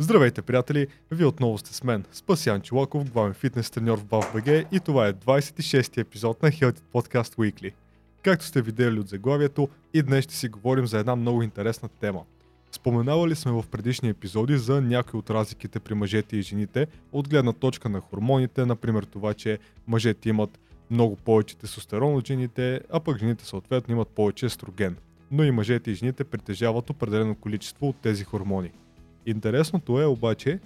Здравейте, приятели! Вие отново сте с мен, Спасян Чулаков, главен фитнес треньор в BAFBG и това е 26-ти епизод на Healthy Podcast Weekly. Както сте видели от заглавието, и днес ще си говорим за една много интересна тема. Споменавали сме в предишни епизоди за някои от разликите при мъжете и жените от гледна точка на хормоните, например това, че мъжете имат много повече тестостерон от жените, а пък жените съответно имат повече естроген. Но и мъжете и жените притежават определено количество от тези хормони. Интересното е обаче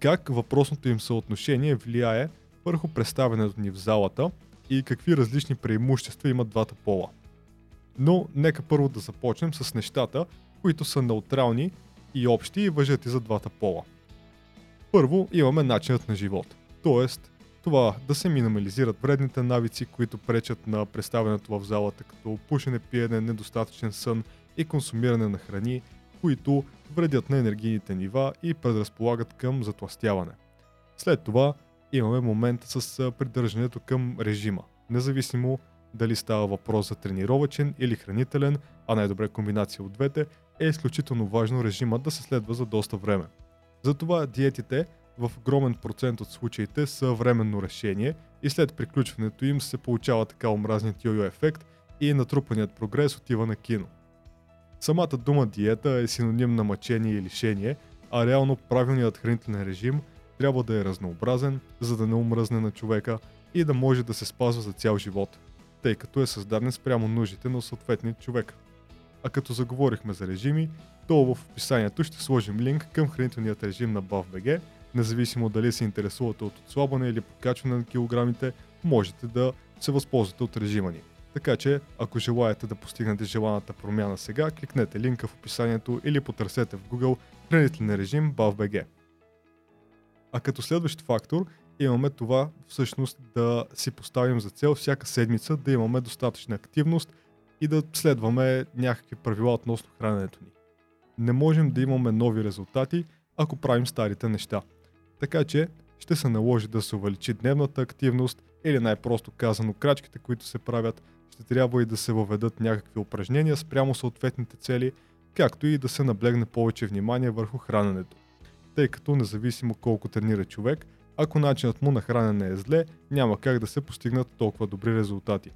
как въпросното им съотношение влияе върху представянето ни в залата и какви различни преимущества имат двата пола. Но нека първо да започнем с нещата, които са неутрални и общи и въжат и за двата пола. Първо имаме начинът на живот, т.е. това да се минимализират вредните навици, които пречат на представянето в залата, като пушене, пиене, недостатъчен сън и консумиране на храни, които вредят на енергийните нива и предразполагат към затластяване. След това имаме момент с придържането към режима, независимо дали става въпрос за тренировачен или хранителен, а най-добре комбинация от двете, е изключително важно режимът да се следва за доста време. Затова диетите в огромен процент от случаите са временно решение и след приключването им се получава така омразният йо-йо ефект и натрупаният прогрес отива на кино. Самата дума диета е синоним на мъчение и лишение, а реално правилният хранителен режим трябва да е разнообразен, за да не умръзне на човека и да може да се спазва за цял живот, тъй като е създаден спрямо нуждите на съответния човек. А като заговорихме за режими, то в описанието ще сложим линк към хранителният режим на BAFBG, независимо дали се интересувате от отслабване или покачване на килограмите, можете да се възползвате от режима ни. Така че, ако желаете да постигнете желаната промяна сега, кликнете линка в описанието или потърсете в Google хранителен режим BAVBG. А като следващ фактор имаме това всъщност да си поставим за цел всяка седмица да имаме достатъчна активност и да следваме някакви правила относно храненето ни. Не можем да имаме нови резултати, ако правим старите неща. Така че ще се наложи да се увеличи дневната активност или най-просто казано крачките, които се правят, ще трябва и да се въведат някакви упражнения спрямо съответните цели, както и да се наблегне повече внимание върху храненето. Тъй като независимо колко тренира човек, ако начинът му на хранене е зле, няма как да се постигнат толкова добри резултати.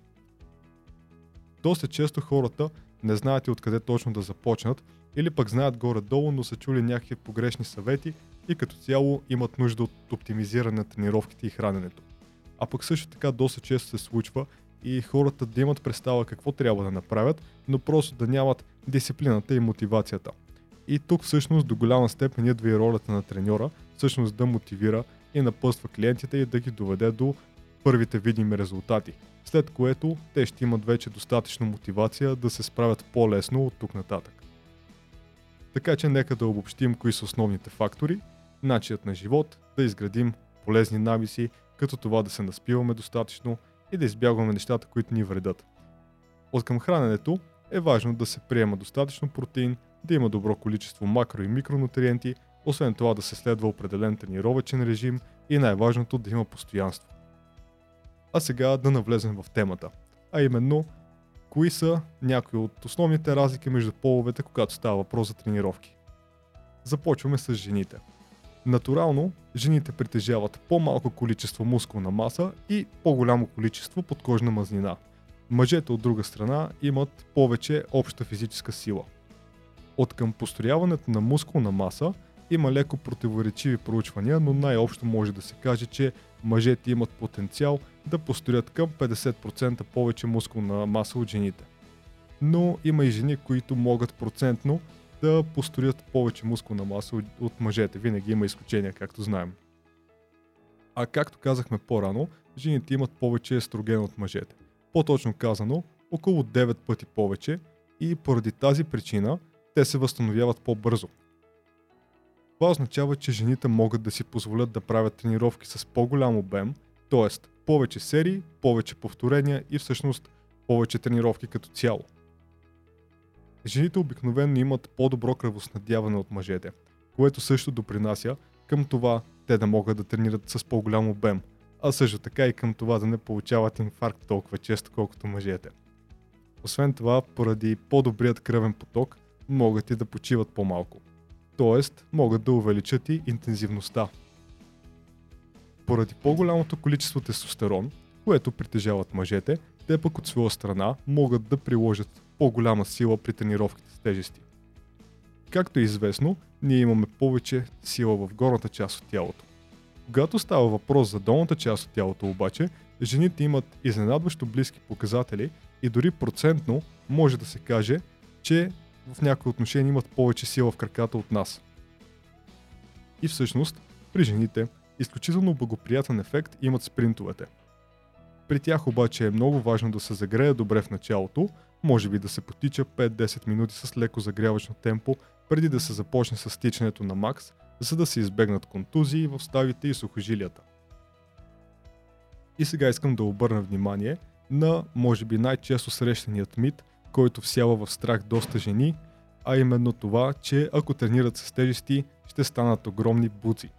Доста често хората не знаят и откъде точно да започнат, или пък знаят горе-долу, но са чули някакви погрешни съвети и като цяло имат нужда от оптимизиране на тренировките и храненето. А пък също така доста често се случва и хората да имат представа какво трябва да направят, но просто да нямат дисциплината и мотивацията. И тук всъщност до голяма степен идва и ролята на треньора, всъщност да мотивира и напъства клиентите и да ги доведе до първите видими резултати, след което те ще имат вече достатъчно мотивация да се справят по-лесно от тук нататък. Така че нека да обобщим кои са основните фактори, начинът на живот, да изградим полезни навици, като това да се наспиваме достатъчно, и да избягваме нещата, които ни вредят. От към храненето е важно да се приема достатъчно протеин, да има добро количество макро и микронутриенти, освен това да се следва определен тренировачен режим и най-важното да има постоянство. А сега да навлезем в темата, а именно кои са някои от основните разлики между половете, когато става въпрос за тренировки. Започваме с жените – Натурално, жените притежават по-малко количество мускулна маса и по-голямо количество подкожна мазнина. Мъжете от друга страна имат повече обща физическа сила. От към построяването на мускулна маса има леко противоречиви проучвания, но най-общо може да се каже, че мъжете имат потенциал да построят към 50% повече мускулна маса от жените. Но има и жени, които могат процентно да построят повече мускулна маса от, от мъжете. Винаги има изключения, както знаем. А както казахме по-рано, жените имат повече естроген от мъжете. По-точно казано, около 9 пъти повече и поради тази причина те се възстановяват по-бързо. Това означава, че жените могат да си позволят да правят тренировки с по-голям обем, т.е. повече серии, повече повторения и всъщност повече тренировки като цяло. Жените обикновено имат по-добро кръвоснадяване от мъжете, което също допринася към това те да могат да тренират с по-голям обем, а също така и към това да не получават инфаркт толкова често, колкото мъжете. Освен това, поради по-добрият кръвен поток, могат и да почиват по-малко. т.е. могат да увеличат и интензивността. Поради по-голямото количество тестостерон, което притежават мъжете, те пък от своя страна могат да приложат по-голяма сила при тренировките с тежести. Както е известно, ние имаме повече сила в горната част от тялото. Когато става въпрос за долната част от тялото обаче, жените имат изненадващо близки показатели и дори процентно може да се каже, че в някои отношения имат повече сила в краката от нас. И всъщност, при жените, изключително благоприятен ефект имат спринтовете. При тях обаче е много важно да се загрее добре в началото, може би да се потича 5-10 минути с леко загрявачно темпо, преди да се започне с тичането на макс, за да се избегнат контузии в ставите и сухожилията. И сега искам да обърна внимание на, може би, най-често срещаният мит, който всява в страх доста жени, а именно това, че ако тренират с тежести, ще станат огромни буци.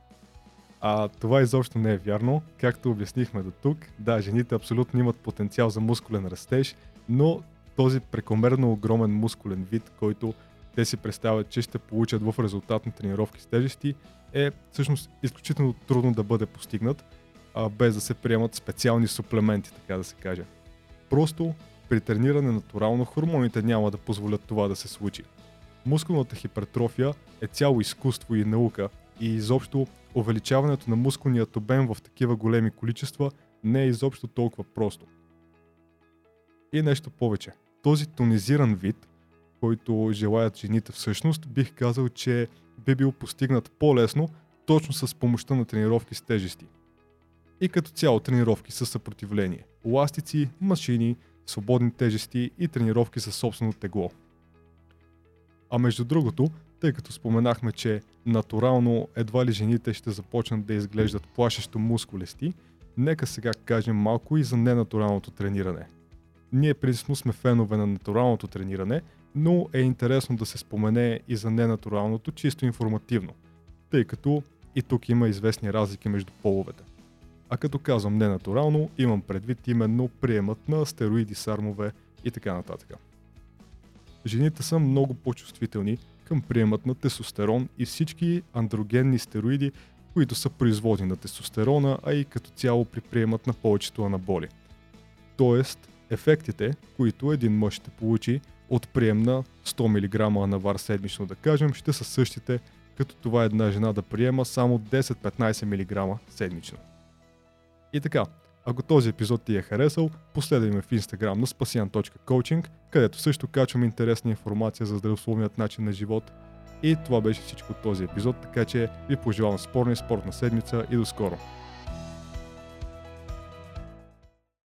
А това изобщо не е вярно. Както обяснихме до тук, да, жените абсолютно имат потенциал за мускулен растеж, но този прекомерно огромен мускулен вид, който те си представят, че ще получат в резултат на тренировки с тежести, е всъщност изключително трудно да бъде постигнат, а без да се приемат специални суплементи, така да се каже. Просто при трениране натурално хормоните няма да позволят това да се случи. Мускулната хипертрофия е цяло изкуство и наука и изобщо увеличаването на мускулният обем в такива големи количества не е изобщо толкова просто. И нещо повече. Този тонизиран вид, който желаят жените всъщност, бих казал, че би бил постигнат по-лесно точно с помощта на тренировки с тежести. И като цяло тренировки с съпротивление. Ластици, машини, свободни тежести и тренировки със собствено тегло. А между другото, тъй като споменахме, че натурално едва ли жените ще започнат да изглеждат плашещо мускулести, нека сега кажем малко и за ненатуралното трениране. Ние принципно сме фенове на натуралното трениране, но е интересно да се спомене и за ненатуралното, чисто информативно, тъй като и тук има известни разлики между половете. А като казвам ненатурално, имам предвид именно приемат на стероиди, сармове и така нататък. Жените са много по-чувствителни към приемат на тестостерон и всички андрогенни стероиди, които са производни на тестостерона, а и като цяло при приемат на повечето анаболи. Тоест, ефектите, които един мъж ще получи от прием на 100 мг анавар седмично да кажем, ще са същите, като това една жена да приема само 10-15 мг седмично. И така, ако този епизод ти е харесал, последвай ме в Instagram на spasian.coaching, където също качвам интересна информация за здравословният начин на живот. И това беше всичко от този епизод, така че ви пожелавам спорна и спортна седмица и до скоро!